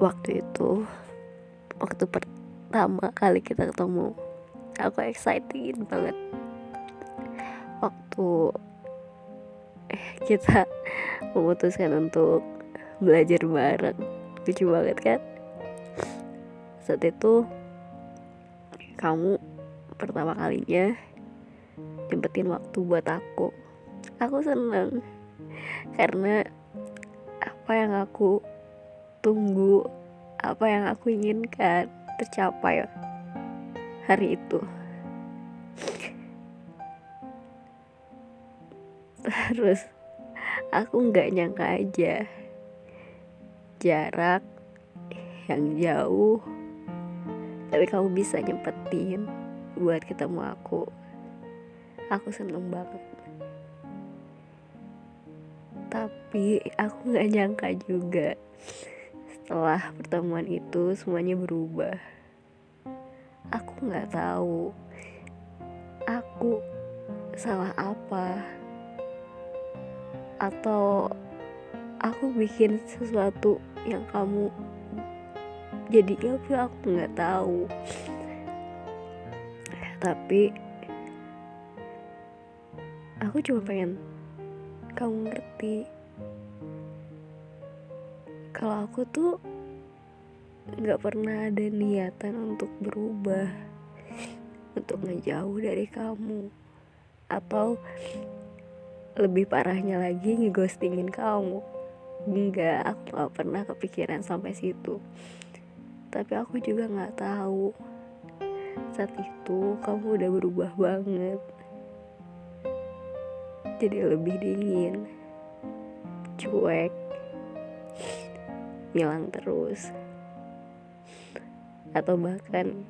waktu itu waktu pertama kali kita ketemu aku excited banget. Waktu eh, kita memutuskan untuk belajar bareng. Lucu banget kan? Saat itu kamu pertama kalinya nyempetin waktu buat aku. Aku seneng karena apa yang aku tunggu apa yang aku inginkan tercapai hari itu. Terus aku nggak nyangka aja jarak yang jauh tapi kamu bisa nyempetin buat ketemu aku. Aku seneng banget. Tapi aku nggak nyangka juga setelah pertemuan itu semuanya berubah. Aku nggak tahu. Aku salah apa? Atau aku bikin sesuatu yang kamu jadi ilfil aku nggak tahu. Tapi aku cuma pengen kamu ngerti kalau aku tuh nggak pernah ada niatan untuk berubah untuk ngejauh dari kamu. Atau lebih parahnya lagi ngeghostingin kamu. Enggak aku nggak pernah kepikiran sampai situ. Tapi aku juga nggak tahu saat itu kamu udah berubah banget. Jadi lebih dingin cuek ngilang terus. Atau bahkan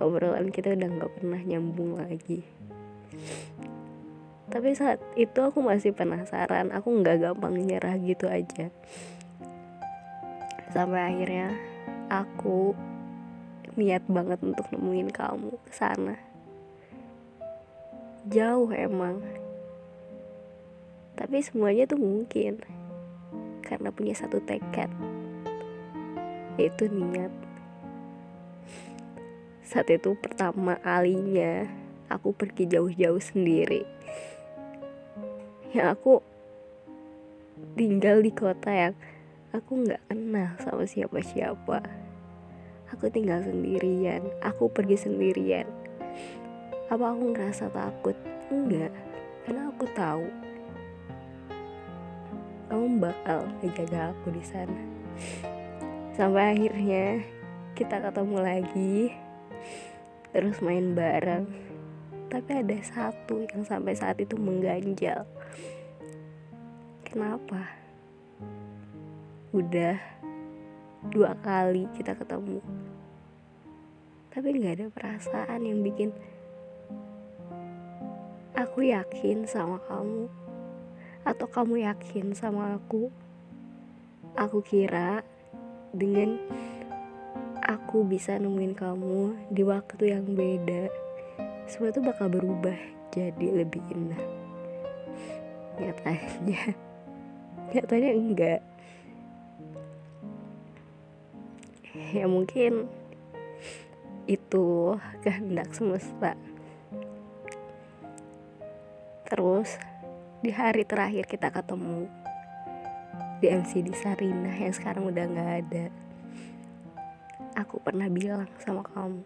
obrolan kita udah nggak pernah nyambung lagi. Tapi saat itu aku masih penasaran aku nggak gampang nyerah gitu aja. Sampai akhirnya aku niat banget untuk nemuin kamu ke sana. Jauh emang. Tapi semuanya tuh mungkin karena punya satu tekad yaitu niat. Saat itu pertama kalinya aku pergi jauh-jauh sendiri. Yang aku tinggal di kota yang aku nggak kenal sama siapa-siapa. Aku tinggal sendirian aku pergi sendirian. Apa aku ngerasa takut? Enggak karena aku tahu kamu bakal menjaga aku di sana. Sampai akhirnya kita ketemu lagi terus main bareng. Tapi ada satu yang sampai saat itu mengganjal. Kenapa? Udah dua kali kita ketemu. Tapi nggak ada perasaan yang bikin aku yakin sama kamu atau kamu yakin sama aku? Aku kira dengan aku bisa nemuin kamu di waktu yang beda semua itu bakal berubah jadi lebih indah. Nyatanya nyatanya enggak. Ya mungkin itu kehendak semesta. Terus di hari terakhir kita ketemu di MCD Sarinah yang sekarang udah nggak ada. Aku pernah bilang sama kamu,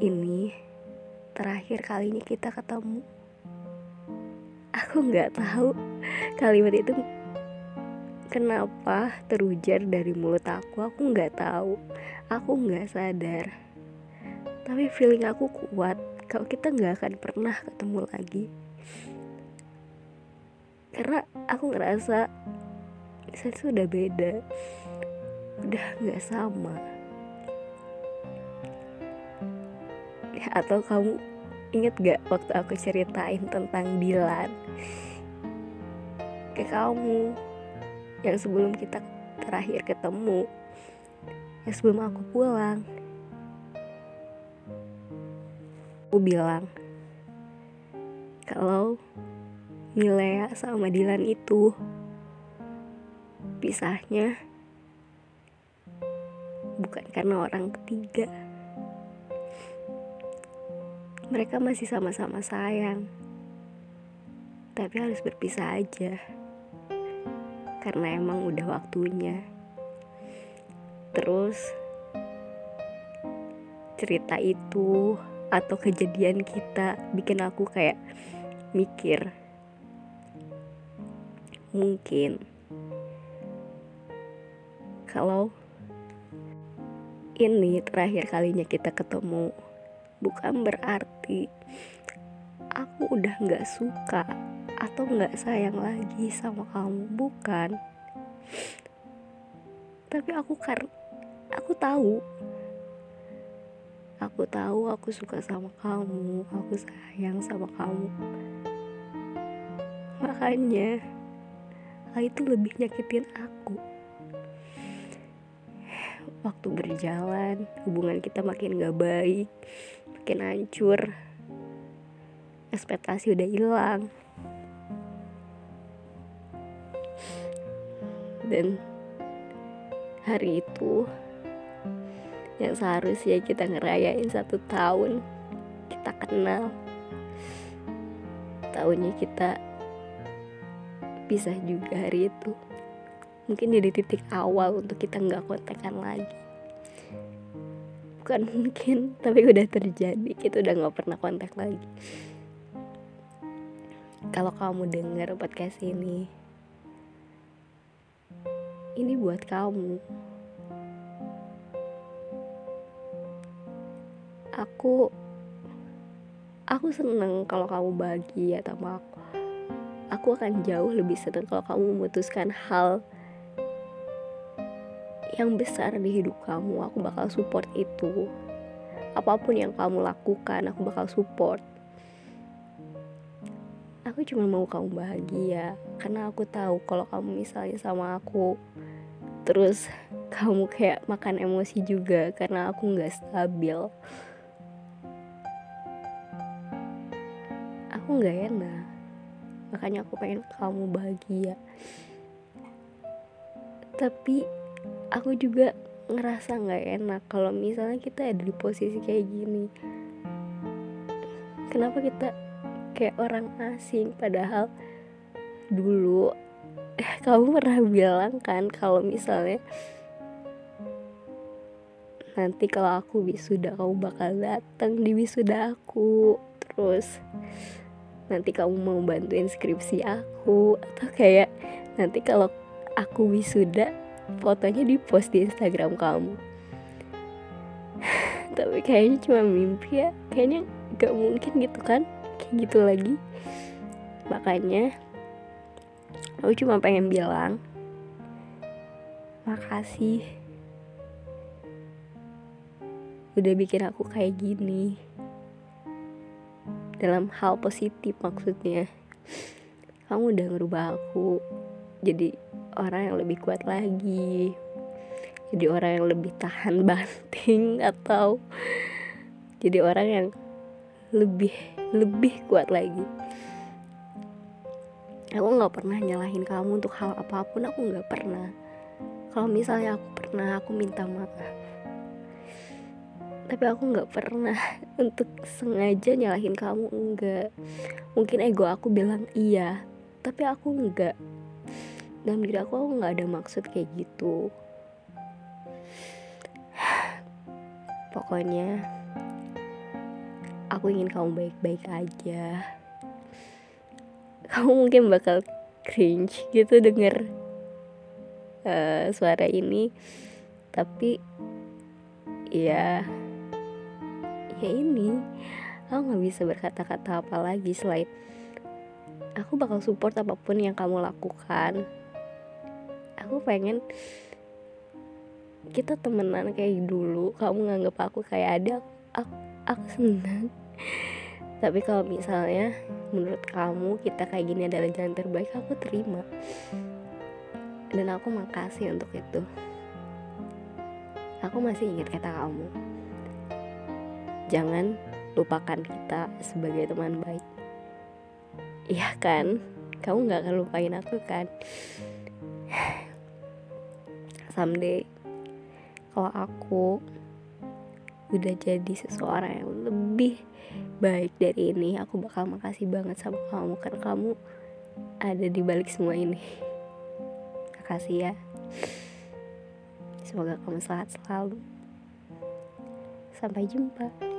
ini terakhir kalinya kita ketemu. Aku nggak tahu kalimat itu kenapa terujar dari mulut aku. Aku nggak tahu, aku nggak sadar. Tapi feeling aku kuat kalau kita nggak akan pernah ketemu lagi karena aku ngerasa saya sudah beda. Udah nggak sama. Ya, atau kamu inget gak waktu aku ceritain tentang Dilan? Ke kamu yang sebelum kita terakhir ketemu. Yang sebelum aku pulang. Aku bilang kalau Milea sama Dilan itu berpisahnya bukan karena orang ketiga. Mereka masih sama-sama sayang, tapi harus berpisah aja karena emang udah waktunya. Terus, cerita itu atau kejadian kita bikin aku kayak mikir, mungkin kalau ini terakhir kalinya kita ketemu, bukan berarti aku udah gak suka atau gak sayang lagi sama kamu, bukan. Tapi aku kan, aku tahu, aku tahu aku suka sama kamu, aku sayang sama kamu. Makanya hal itu lebih nyakitin aku. Waktu berjalan hubungan kita makin gak baik makin hancur. Ekspektasi udah hilang. Dan hari itu yang seharusnya kita ngerayain satu tahun kita kenal. Tahunnya kita bisa juga hari itu. Mungkin jadi titik awal untuk kita nggak kontekan lagi. Bukan mungkin tapi udah terjadi. Kita udah nggak pernah kontak lagi. Kalau kamu dengar podcast ini ini buat kamu aku aku seneng kalau kamu bahagia sama aku aku akan jauh lebih seneng kalau kamu memutuskan hal yang besar di hidup kamu. Aku bakal support itu. Apa pun yang kamu lakukan aku bakal support. Aku cuma mau kamu bahagia karena aku tahu kalau kamu misalnya sama aku terus kamu kayak makan emosi juga karena aku nggak stabil aku nggak enak makanya aku pengen kamu bahagia. Tapi aku juga ngerasa nggak enak kalau misalnya kita ada di posisi kayak gini. Kenapa kita kayak orang asing? Padahal dulu eh, kamu pernah bilang kan kalau misalnya nanti kalau aku wisuda kamu bakal datang di wisuda aku. Terus nanti kamu mau bantuin skripsi aku atau kayak nanti kalau aku wisuda fotonya di post di Instagram kamu. Tapi kayaknya cuma mimpi ya. Kayaknya gak mungkin gitu kan? Kayak gitu lagi. Makanya aku cuma pengen bilang makasih. Udah bikin aku kayak gini dalam hal positif maksudnya. Kamu udah ngerubah aku jadi orang yang lebih kuat lagi jadi orang yang lebih tahan banting atau jadi orang yang lebih lebih kuat lagi. Aku nggak pernah nyalahin kamu untuk hal apa pun aku nggak pernah. Kalau misalnya aku pernah aku minta maaf tapi aku nggak pernah untuk sengaja nyalahin kamu enggak mungkin ego aku bilang iya tapi aku enggak dalam diri aku aku nggak ada maksud kayak gitu. Pokoknya aku ingin kamu baik-baik aja. Kamu mungkin bakal cringe gitu denger uh, suara ini. Tapi ya ya ini aku nggak bisa berkata-kata apa lagi selain aku bakal support apa pun yang kamu lakukan. Aku pengen kita temenan kayak dulu kamu nganggap aku kayak ada aku, aku senang. Tapi kalau misalnya menurut kamu kita kayak gini adalah jalan terbaik aku terima. Dan aku makasih untuk itu. Aku masih ingat kata kamu jangan lupakan kita sebagai teman baik. Iya kan? Kamu nggak akan lupain aku kan? Someday kalau aku udah jadi seseorang yang lebih baik dari ini aku bakal makasih banget sama kamu karena kamu ada di balik semua ini. Makasih ya. Semoga kamu sehat selalu. Sampai jumpa